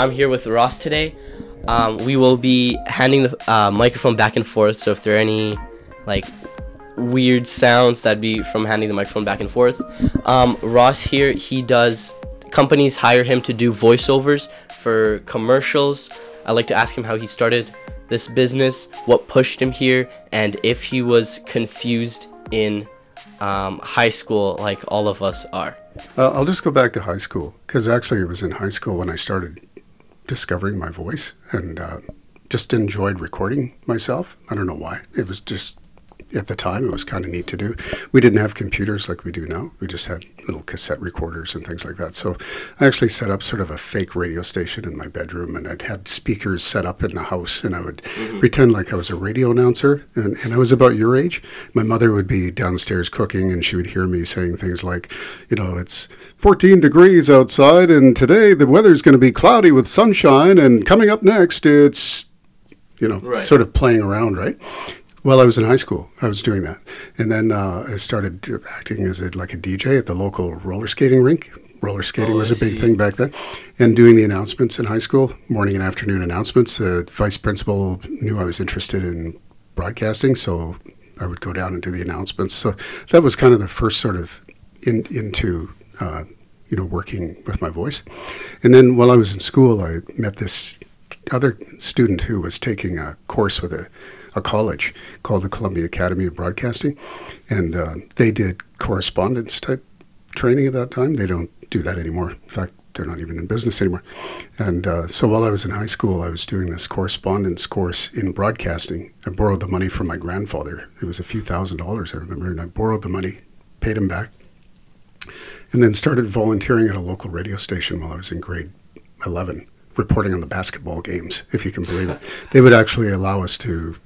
I'm here with Ross today. Um, we will be handing the uh, microphone back and forth. So if there are any like weird sounds, that'd be from handing the microphone back and forth. Um, Ross here, he does. Companies hire him to do voiceovers for commercials. I'd like to ask him how he started this business, what pushed him here, and if he was confused in um, high school like all of us are. Uh, I'll just go back to high school because actually it was in high school when I started discovering my voice and uh, just enjoyed recording myself. I don't know why. It was just at the time it was kind of neat to do. We didn't have computers like we do now. We just had little cassette recorders and things like that. So I actually set up sort of a fake radio station in my bedroom and I'd had speakers set up in the house and I would mm-hmm. pretend like I was a radio announcer and, and I was about your age. My mother would be downstairs cooking and she would hear me saying things like, you know, it's 14 degrees outside and today the weather's going to be cloudy with sunshine and coming up next it's you know, right. sort of playing around, right? Well, I was in high school. I was doing that, and then uh, I started acting as a, like a DJ at the local roller skating rink. Roller skating oh, was a big thing back then, and doing the announcements in high school, morning and afternoon announcements. The vice principal knew I was interested in broadcasting, so I would go down and do the announcements. So that was kind of the first sort of in, into uh, you know working with my voice. And then while I was in school, I met this other student who was taking a course with a a college called the Columbia Academy of Broadcasting, and uh, they did correspondence type training at that time. They don't do that anymore. In fact, they're not even in business anymore. And uh, so while I was in high school, I was doing this correspondence course in broadcasting. I borrowed the money from my grandfather. It was a few thousand dollars, I remember, and I borrowed the money, paid him back, and then started volunteering at a local radio station while I was in grade 11, reporting on the basketball games, if you can believe it. They would actually allow us to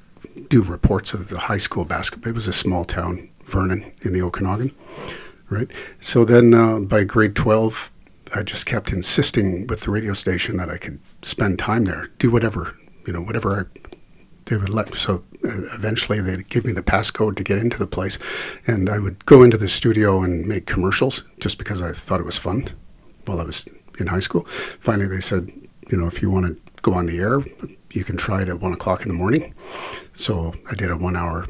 do reports of the high school basketball. It was a small town, Vernon, in the Okanagan, right? So then uh, by grade 12, I just kept insisting with the radio station that I could spend time there, do whatever, you know, whatever I, they would let. So uh, eventually they'd give me the passcode to get into the place. And I would go into the studio and make commercials just because I thought it was fun while I was in high school. Finally, they said, you know, if you want to go on the air, you can try it at one o'clock in the morning. So I did a one hour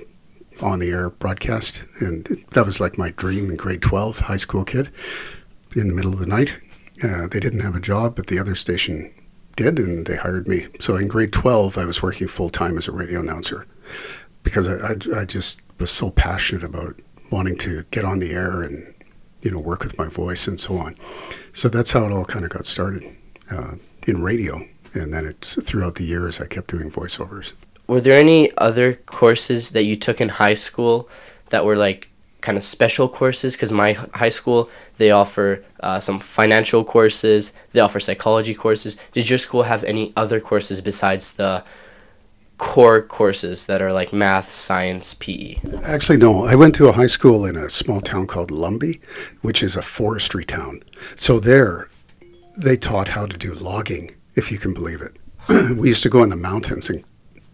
on the air broadcast, and that was like my dream in grade 12, high school kid, in the middle of the night. Uh, they didn't have a job, but the other station did, and they hired me. So in grade 12, I was working full time as a radio announcer because I, I, I, just was so passionate about wanting to get on the air and you know work with my voice and so on. So that's how it all kind of got started uh, in radio and then it's throughout the years I kept doing voiceovers. Were there any other courses that you took in high school that were like kind of special courses? Because my high school they offer uh, some financial courses, they offer psychology courses. Did your school have any other courses besides the core courses that are like math, science, PE? Actually, no. I went to a high school in a small town called Lumby, which is a forestry town. So there, they taught how to do logging if you can believe it. we used to go in the mountains and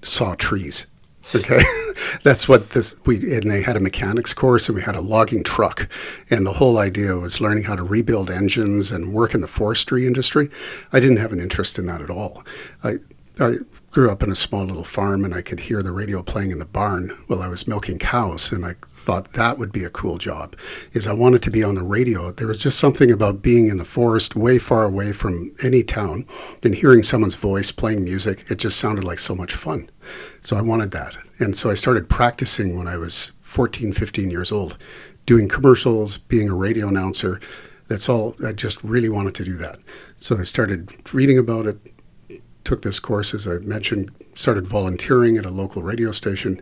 saw trees. Okay, that's what this we and they had a mechanics course and we had a logging truck, and the whole idea was learning how to rebuild engines and work in the forestry industry. I didn't have an interest in that at all. I I grew up in a small little farm and I could hear the radio playing in the barn while I was milking cows and I thought that would be a cool job is I wanted to be on the radio. There was just something about being in the forest way far away from any town and hearing someone's voice playing music. It just sounded like so much fun. So I wanted that. And so I started practicing when I was 14, 15 years old, doing commercials, being a radio announcer. That's all. I just really wanted to do that. So I started reading about it, took this course, as I mentioned, started volunteering at a local radio station,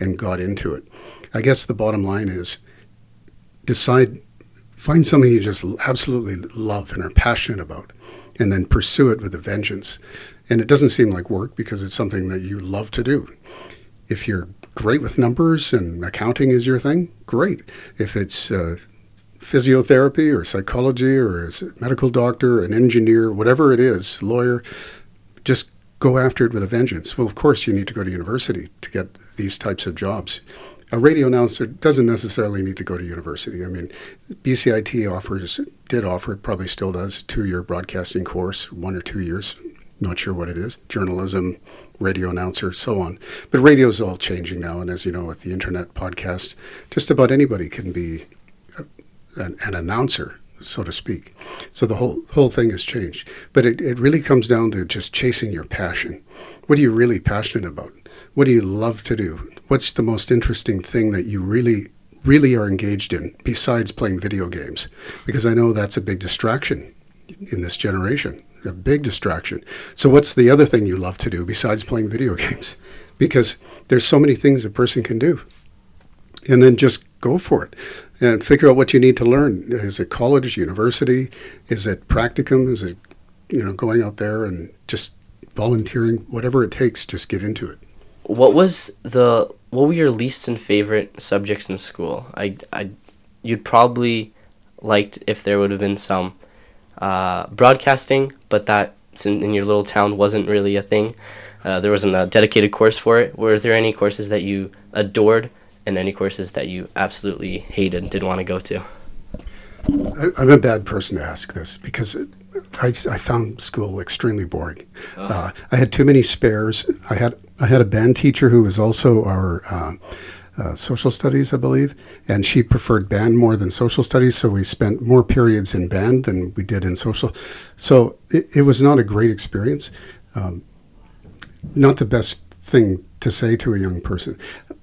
and got into it. I guess the bottom line is decide, find something you just absolutely love and are passionate about, and then pursue it with a vengeance. And it doesn't seem like work because it's something that you love to do. If you're great with numbers and accounting is your thing, great. If it's uh, physiotherapy or psychology or as a medical doctor, an engineer, whatever it is, lawyer, just go after it with a vengeance. Well, of course, you need to go to university to get these types of jobs. A radio announcer doesn't necessarily need to go to university. I mean, BCIT offers, did offer, probably still does, two year broadcasting course, one or two years. Not sure what it is. Journalism, radio announcer, so on. But radio's all changing now, and as you know, with the internet podcast, just about anybody can be an, an announcer so to speak. So the whole whole thing has changed. But it, it really comes down to just chasing your passion. What are you really passionate about? What do you love to do? What's the most interesting thing that you really really are engaged in besides playing video games? Because I know that's a big distraction in this generation. A big distraction. So what's the other thing you love to do besides playing video games? Because there's so many things a person can do. And then just go for it and figure out what you need to learn. Is it college, university? Is it practicum? Is it, you know, going out there and just volunteering? Whatever it takes, just get into it. What was the what were your least and favorite subjects in school? I, I you'd probably liked if there would have been some uh, broadcasting, but that in, in, your little town wasn't really a thing. Uh, there wasn't a dedicated course for it. Were there any courses that you adored and any courses that you absolutely hated and didn't want to go to? I, am a bad person to ask this because I, I found school extremely boring. Oh. Uh, I had too many spares. I had I had a band teacher who was also our uh, uh, social studies, I believe, and she preferred band more than social studies. So we spent more periods in band than we did in social. So it, it was not a great experience. Um, not the best thing to say to a young person.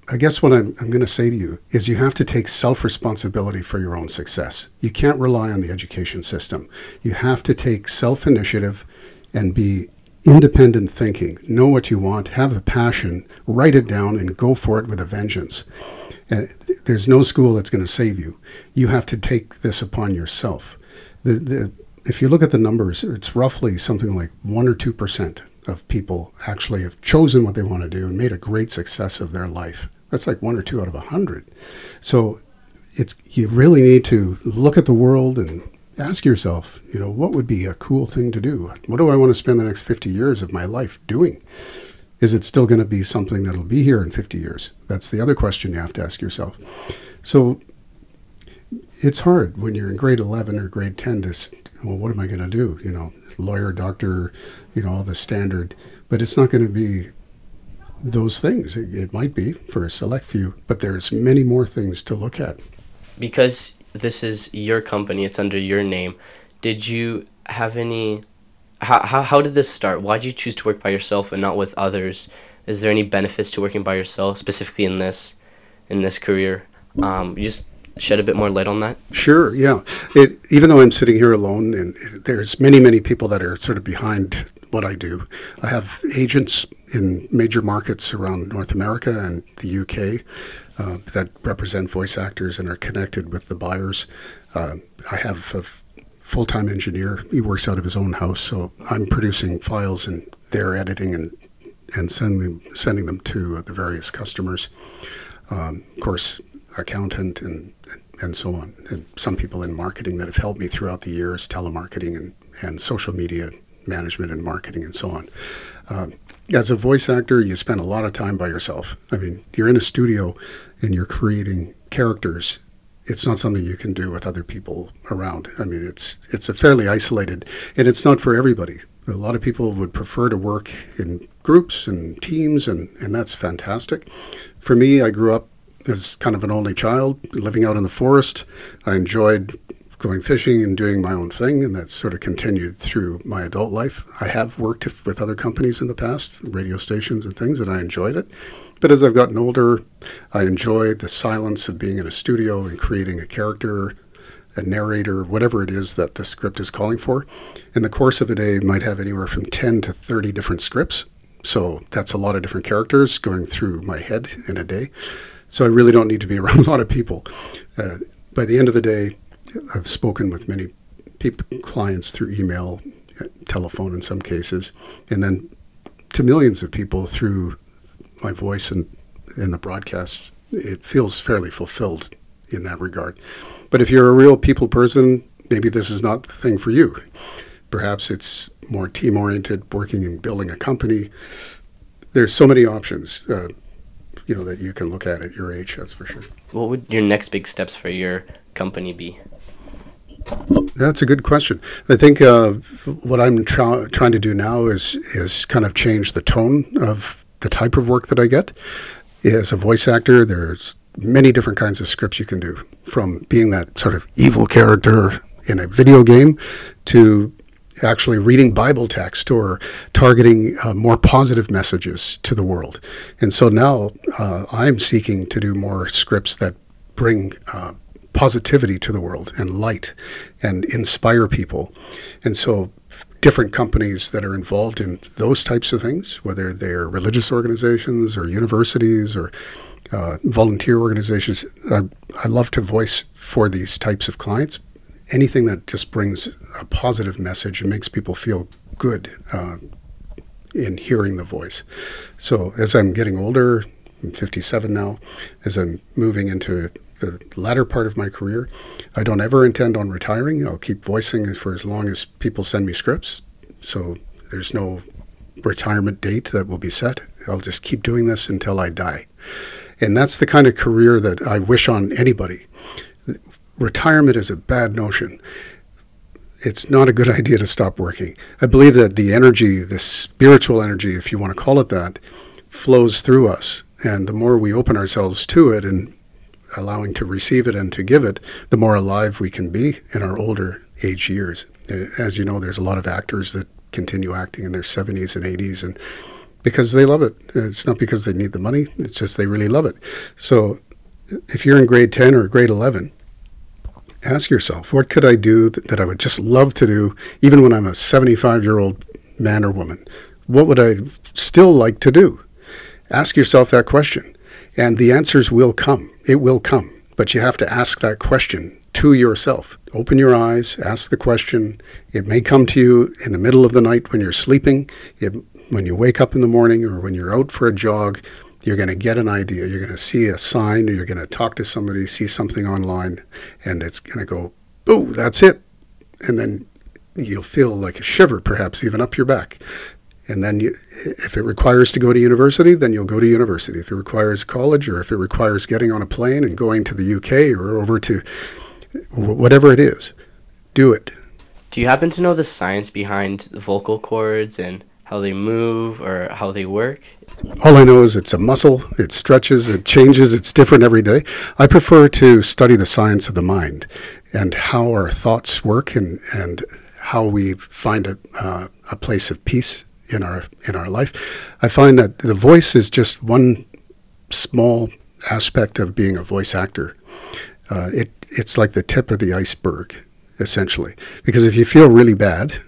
I guess what I'm, I'm going to say to you is you have to take self responsibility for your own success. You can't rely on the education system. You have to take self initiative and be independent thinking. Know what you want, have a passion, write it down, and go for it with a vengeance. And there's no school that's going to save you. You have to take this upon yourself. The, the, if you look at the numbers, it's roughly something like 1 or 2% of people actually have chosen what they want to do and made a great success of their life. That's like one or two out of a hundred. So it's you really need to look at the world and ask yourself, you know, what would be a cool thing to do? What do I want to spend the next 50 years of my life doing? Is it still going to be something that'll be here in 50 years? That's the other question you have to ask yourself. So it's hard when you're in grade 11 or grade 10 to, well, what am I going to do? You know, lawyer, doctor, you know, all the standard, but it's not going to be those things. It, it might be for a select few, but there's many more things to look at. Because this is your company, it's under your name. Did you have any? How, how, how did this start? Why did you choose to work by yourself and not with others? Is there any benefits to working by yourself, specifically in this, in this career? Um, just shed a bit more light on that? Sure. Yeah. It, even though I'm sitting here alone, and there's many, many people that are sort of behind what I do. I have agents in major markets around North America and the UK uh, that represent voice actors and are connected with the buyers. Uh, I have a full time engineer. He works out of his own house, so I'm producing files and they're editing and and sending sending them to the various customers. Um, of course, accountant and and so on, and some people in marketing that have helped me throughout the years, telemarketing and, and social media management and marketing and so on. Um, as a voice actor, you spend a lot of time by yourself. I mean, you're in a studio and you're creating characters. It's not something you can do with other people around. I mean, it's it's a fairly isolated, and it's not for everybody. A lot of people would prefer to work in groups and teams, and, and that's fantastic. For me, I grew up as kind of an only child, living out in the forest. I enjoyed going fishing and doing my own thing, and that sort of continued through my adult life. I have worked with other companies in the past, radio stations and things, and I enjoyed it. But as I've gotten older, I enjoy the silence of being in a studio and creating a character, a narrator, whatever it is that the script is calling for. In the course of a day, might have anywhere from 10 to 30 different scripts. So that's a lot of different characters going through my head in a day. So I really don't need to be around a lot of people. Uh, by the end of the day, I've spoken with many people, clients through email, telephone in some cases, and then to millions of people through my voice and in the broadcasts. It feels fairly fulfilled in that regard. But if you're a real people person, maybe this is not the thing for you. Perhaps it's more team oriented, working and building a company. There's so many options, uh, you know, that you can look at at your age. That's for sure. What would your next big steps for your company be? That's a good question. I think uh, what I'm tra- trying to do now is is kind of change the tone of the type of work that I get. As a voice actor, there's many different kinds of scripts you can do, from being that sort of evil character in a video game to actually reading Bible text or targeting uh, more positive messages to the world. And so now uh, I'm seeking to do more scripts that bring uh, positivity to the world and light and inspire people. And so different companies that are involved in those types of things, whether they're religious organizations or universities or uh, volunteer organizations, I, I love to voice for these types of clients anything that just brings a positive message and makes people feel good uh, in hearing the voice. So as I'm getting older, I'm 57 now, as I'm moving into the latter part of my career, I don't ever intend on retiring. I'll keep voicing for as long as people send me scripts. So there's no retirement date that will be set. I'll just keep doing this until I die. And that's the kind of career that I wish on anybody retirement is a bad notion. It's not a good idea to stop working. I believe that the energy, the spiritual energy, if you want to call it that, flows through us. And the more we open ourselves to it and allowing to receive it and to give it, the more alive we can be in our older age years. Uh, as you know, there's a lot of actors that continue acting in their 70s and 80s and because they love it. It's not because they need the money, it's just they really love it. So if you're in grade 10 or grade 11 ask yourself, what could I do that, I would just love to do, even when I'm a 75 year old man or woman? What would I still like to do? Ask yourself that question, and the answers will come. It will come, but you have to ask that question to yourself. Open your eyes, ask the question. It may come to you in the middle of the night when you're sleeping, it, when you wake up in the morning, or when you're out for a jog you're going to get an idea. You're going to see a sign, you're going to talk to somebody, see something online, and it's going to go, oh, that's it. And then you'll feel like a shiver, perhaps even up your back. And then, you, if it requires to go to university, then you'll go to university. If it requires college, or if it requires getting on a plane and going to the UK or over to whatever it is, do it. Do you happen to know the science behind the vocal cords and how they move or how they work? All I know is it's a muscle, it stretches, it changes, it's different every day. I prefer to study the science of the mind and how our thoughts work and, and how we find a, uh, a place of peace in our in our life. I find that the voice is just one small aspect of being a voice actor. Uh, it it's like the tip of the iceberg, essentially. Because if you feel really bad,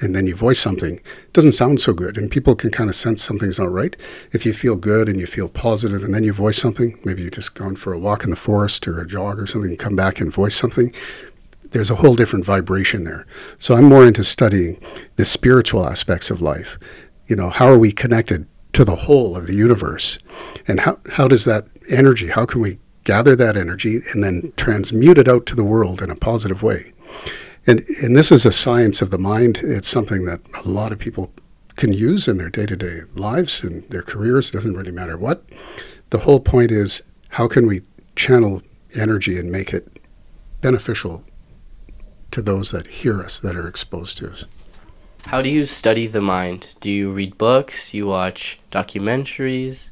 and then you voice something, it doesn't sound so good. And people can kind of sense something's not right. If you feel good and you feel positive and then you voice something, maybe you're just going for a walk in the forest or a jog or something, and come back and voice something, there's a whole different vibration there. So I'm more into studying the spiritual aspects of life. You know, how are we connected to the whole of the universe? And how, how does that energy, how can we gather that energy and then transmute it out to the world in a positive way? And, and this is a science of the mind. It's something that a lot of people can use in their day to day lives and their careers. It doesn't really matter what. The whole point is how can we channel energy and make it beneficial to those that hear us, that are exposed to us. How do you study the mind? Do you read books? You watch documentaries?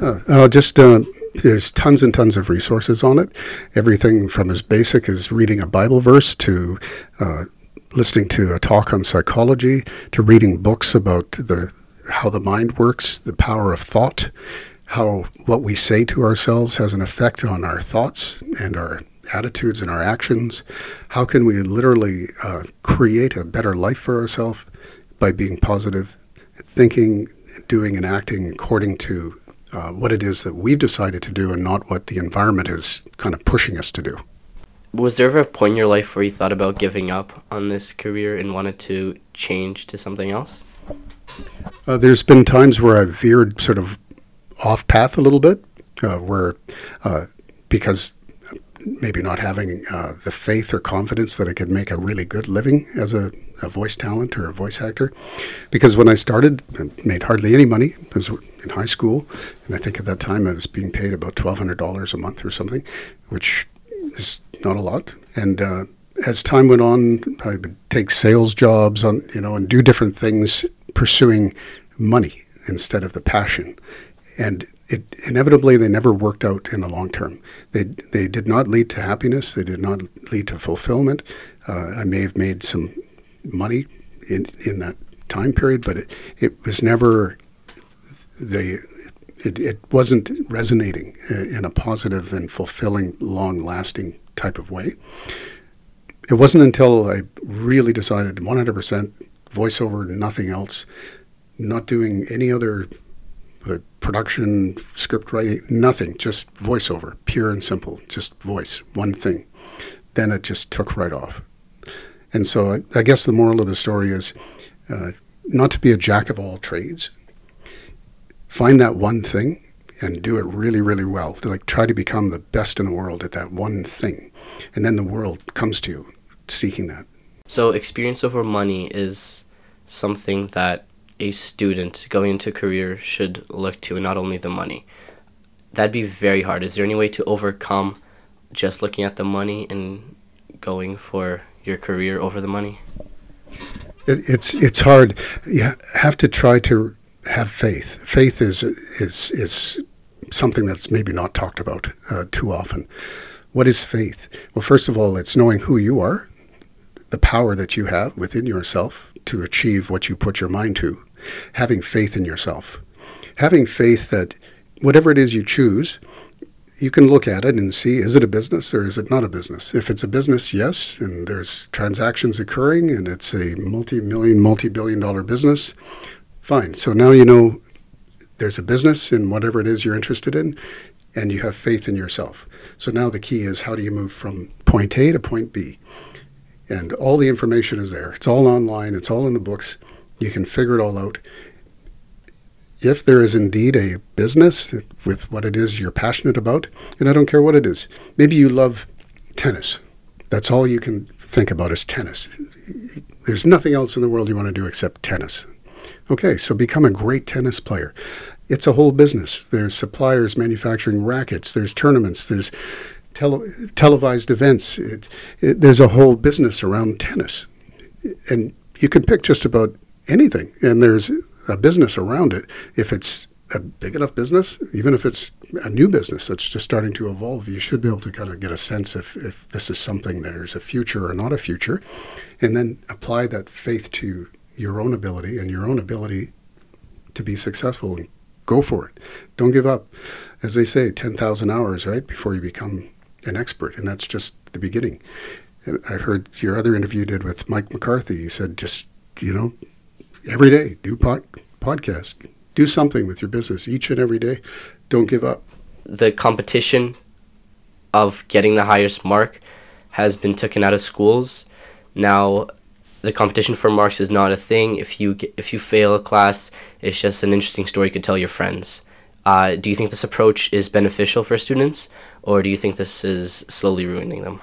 Yeah, uh, just uh, there's tons and tons of resources on it. Everything from as basic as reading a Bible verse to uh, listening to a talk on psychology to reading books about the how the mind works, the power of thought, how what we say to ourselves has an effect on our thoughts and our attitudes and our actions. How can we literally uh, create a better life for ourselves by being positive, thinking, doing, and acting according to uh, what it is that we've decided to do and not what the environment is kind of pushing us to do. Was there ever a point in your life where you thought about giving up on this career and wanted to change to something else? Uh, there's been times where I've veered sort of off path a little bit, uh, where uh, because maybe not having uh, the faith or confidence that I could make a really good living as a a voice talent or a voice actor. Because when I started, I made hardly any money. I was in high school, and I think at that time I was being paid about $1,200 a month or something, which is not a lot. And uh, as time went on, I would take sales jobs on, you know, and do different things pursuing money instead of the passion. And it inevitably they never worked out in the long term. They they did not lead to happiness. They did not lead to fulfillment. Uh, I may have made some money in in that time period, but it, it was never the it, it wasn't resonating in a positive and fulfilling, long lasting type of way. It wasn't until I really decided 100% voiceover, nothing else, not doing any other uh, production, script writing, nothing, just voiceover, pure and simple, just voice, one thing. Then it just took right off. And so I, I guess the moral of the story is uh, not to be a jack of all trades, find that one thing and do it really, really well. Like try to become the best in the world at that one thing, and then the world comes to you seeking that. So experience over money is something that a student going into a career should look to, and not only the money. That'd be very hard. Is there any way to overcome just looking at the money and going for your career over the money? It, it's it's hard. You have to try to have faith. Faith is is is something that's maybe not talked about uh, too often. What is faith? Well, first of all, it's knowing who you are, the power that you have within yourself to achieve what you put your mind to, having faith in yourself, having faith that whatever it is you choose, you can look at it and see is it a business or is it not a business? If it's a business, yes, and there's transactions occurring and it's a multi million, multi billion dollar business, Fine. So now you know there's a business in whatever it is you're interested in, and you have faith in yourself. So now the key is how do you move from point A to point B? And all the information is there. It's all online, it's all in the books. You can figure it all out. If there is indeed a business with what it is you're passionate about, and I don't care what it is, maybe you love tennis. That's all you can think about is tennis. There's nothing else in the world you want to do except tennis. Okay, so become a great tennis player. It's a whole business. There's suppliers manufacturing rackets, there's tournaments, there's tele- televised events. It, it, there's a whole business around tennis. And you can pick just about anything, and there's a business around it. If it's a big enough business, even if it's a new business that's just starting to evolve, you should be able to kind of get a sense if, if this is something there's a future or not a future, and then apply that faith to your own ability and your own ability to be successful and go for it. Don't give up. As they say, 10,000 hours, right, before you become an expert. And that's just the beginning. I heard your other interview did with Mike McCarthy. He said, just, you know, every day, do pod- podcast, do something with your business each and every day. Don't give up. The competition of getting the highest mark has been taken out of schools. Now, the competition for marks is not a thing. If you get, if you fail a class, it's just an interesting story you could tell your friends. Uh, do you think this approach is beneficial for students, or do you think this is slowly ruining them?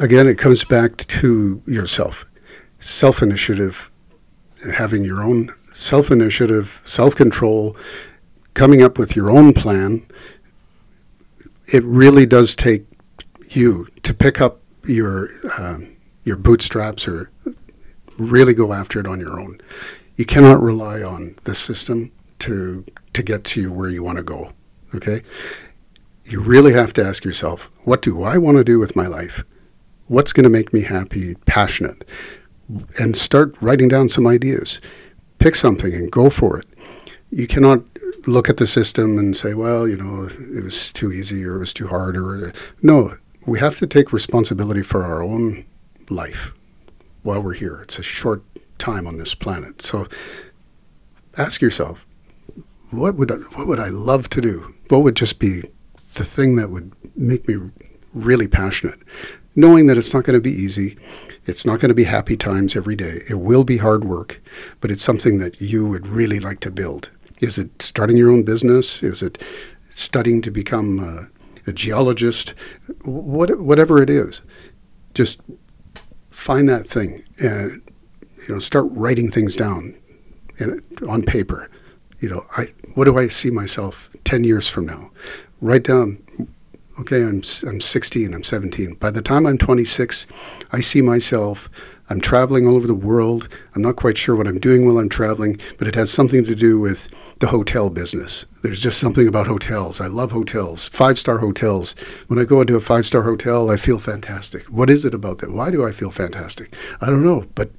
Again, it comes back to yourself, self initiative, having your own self initiative, self control, coming up with your own plan. It really does take you to pick up your. Um, your bootstraps or really go after it on your own. You cannot rely on the system to to get to where you want to go. Okay? You really have to ask yourself, what do I want to do with my life? What's going to make me happy, passionate? And start writing down some ideas. Pick something and go for it. You cannot look at the system and say, well, you know, it was too easy or it was too hard or no, we have to take responsibility for our own life while we're here. It's a short time on this planet. So ask yourself, what would I, what would I love to do? What would just be the thing that would make me really passionate? Knowing that it's not going to be easy, it's not going to be happy times every day. It will be hard work, but it's something that you would really like to build. Is it starting your own business? Is it studying to become a, a geologist? What, whatever it is, just find that thing and you know start writing things down on paper. You know, I what do I see myself ten years from now? Write down. Okay, I'm, I'm 16, I'm 17. By the time I'm 26, I see myself, I'm traveling all over the world. I'm not quite sure what I'm doing while I'm traveling, but it has something to do with the hotel business. There's just something about hotels. I love hotels, five star hotels. When I go into a five star hotel, I feel fantastic. What is it about that? Why do I feel fantastic? I don't know, but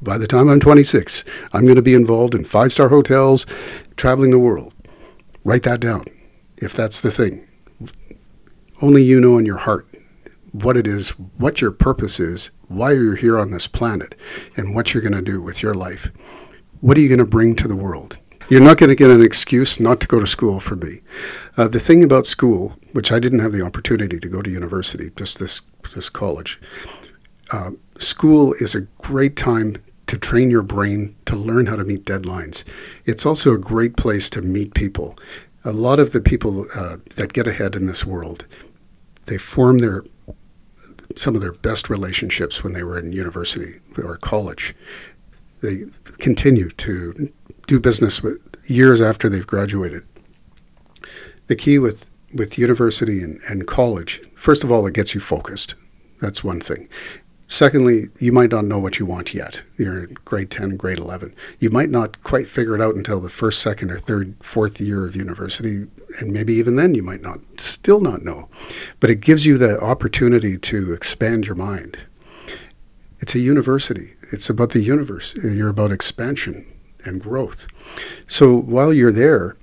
by the time I'm 26, I'm going to be involved in five star hotels, traveling the world. Write that down if that's the thing. Only you know in your heart what it is, what your purpose is, why you're here on this planet, and what you're going to do with your life. What are you going to bring to the world? You're not going to get an excuse not to go to school for me. Uh, the thing about school, which I didn't have the opportunity to go to university, just this this college, uh, school is a great time to train your brain to learn how to meet deadlines. It's also a great place to meet people. A lot of the people uh, that get ahead in this world they form their some of their best relationships when they were in university or college. They continue to do business with years after they've graduated. The key with, with university and, and college, first of all, it gets you focused. That's one thing. Secondly, you might not know what you want yet. You're in grade 10 and grade 11. You might not quite figure it out until the first, second, or third, fourth year of university. And maybe even then you might not, still not know. But it gives you the opportunity to expand your mind. It's a university, it's about the universe. You're about expansion and growth. So while you're there,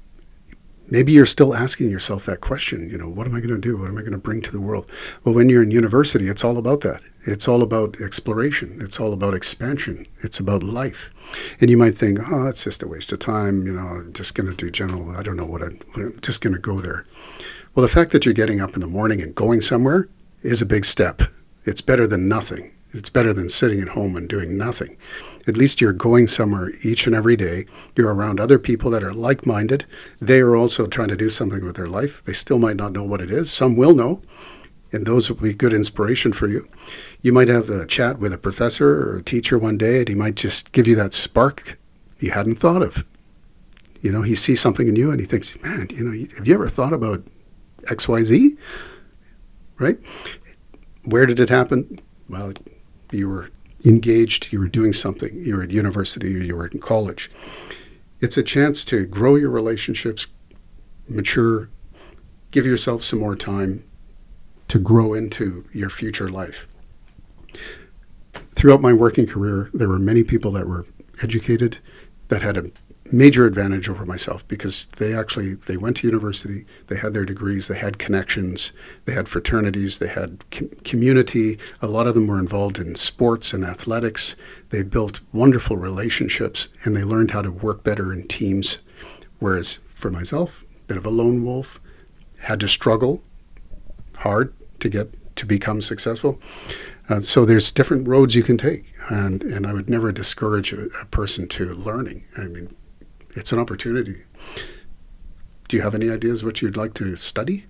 maybe you're still asking yourself that question you know what am i going to do? What am i going to bring to the world? Well when you're in university it's all about that. It's all about exploration. It's all about expansion. It's about life. And you might think oh it's just a waste of time you know i'm just going to do general i don't know what i'm, I'm just going to go there. Well the fact that you're getting up in the morning and going somewhere is a big step. It's better than nothing. It's better than sitting at home and doing nothing at least you're going somewhere each and every day. You're around other people that are like minded. They are also trying to do something with their life. They still might not know what it is. Some will know, and those will be good inspiration for you. You might have a chat with a professor or a teacher one day, and he might just give you that spark you hadn't thought of. You know, he sees something in you and he thinks, man, you know, have you ever thought about XYZ? Right? Where did it happen? Well, you were engaged, you were doing something, you were at university you were in college. It's a chance to grow your relationships, mature, give yourself some more time to grow into your future life. Throughout my working career, there were many people that were educated, that had a major advantage over myself because they actually they went to university they had their degrees they had connections they had fraternities they had com- community. A lot of them were involved in sports and athletics. They built wonderful relationships and they learned how to work better in teams. Whereas for myself bit of a lone wolf had to struggle hard to get to become successful. Uh, so there's different roads you can take, and, and I would never discourage a, a person to learning. I mean, it's an opportunity. Do you have any ideas what you'd like to study?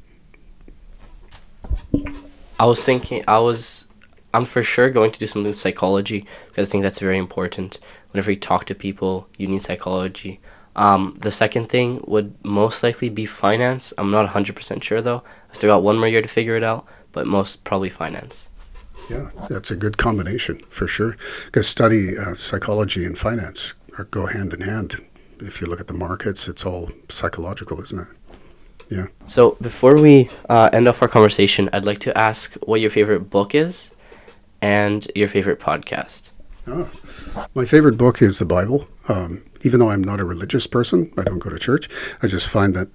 I was thinking, I was, I'm for sure going to do something with psychology because I think that's very important. Whenever you talk to people, you need psychology. Um, the second thing would most likely be finance. I'm not 100% sure though. I still got one more year to figure it out, but most probably finance. Yeah, that's a good combination for sure. Because study uh, psychology and finance go hand in hand if you look at the markets, it's all psychological, isn't it? Yeah. So before we uh, end off our conversation, I'd like to ask what your favorite book is and your favorite podcast. Oh, my favorite book is the Bible. Um, even though I'm not a religious person, I don't go to church. I just find that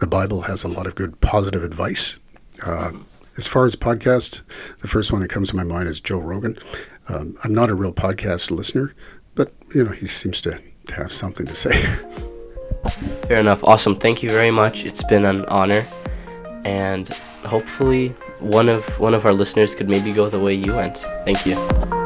the Bible has a lot of good positive advice. Uh, as far as podcasts, the first one that comes to my mind is Joe Rogan. Um, I'm not a real podcast listener, but you know he seems to to have something to say. Fair enough. Awesome. Thank you very much. It's been an honor, and hopefully one of one of our listeners could maybe go the way you went. Thank you.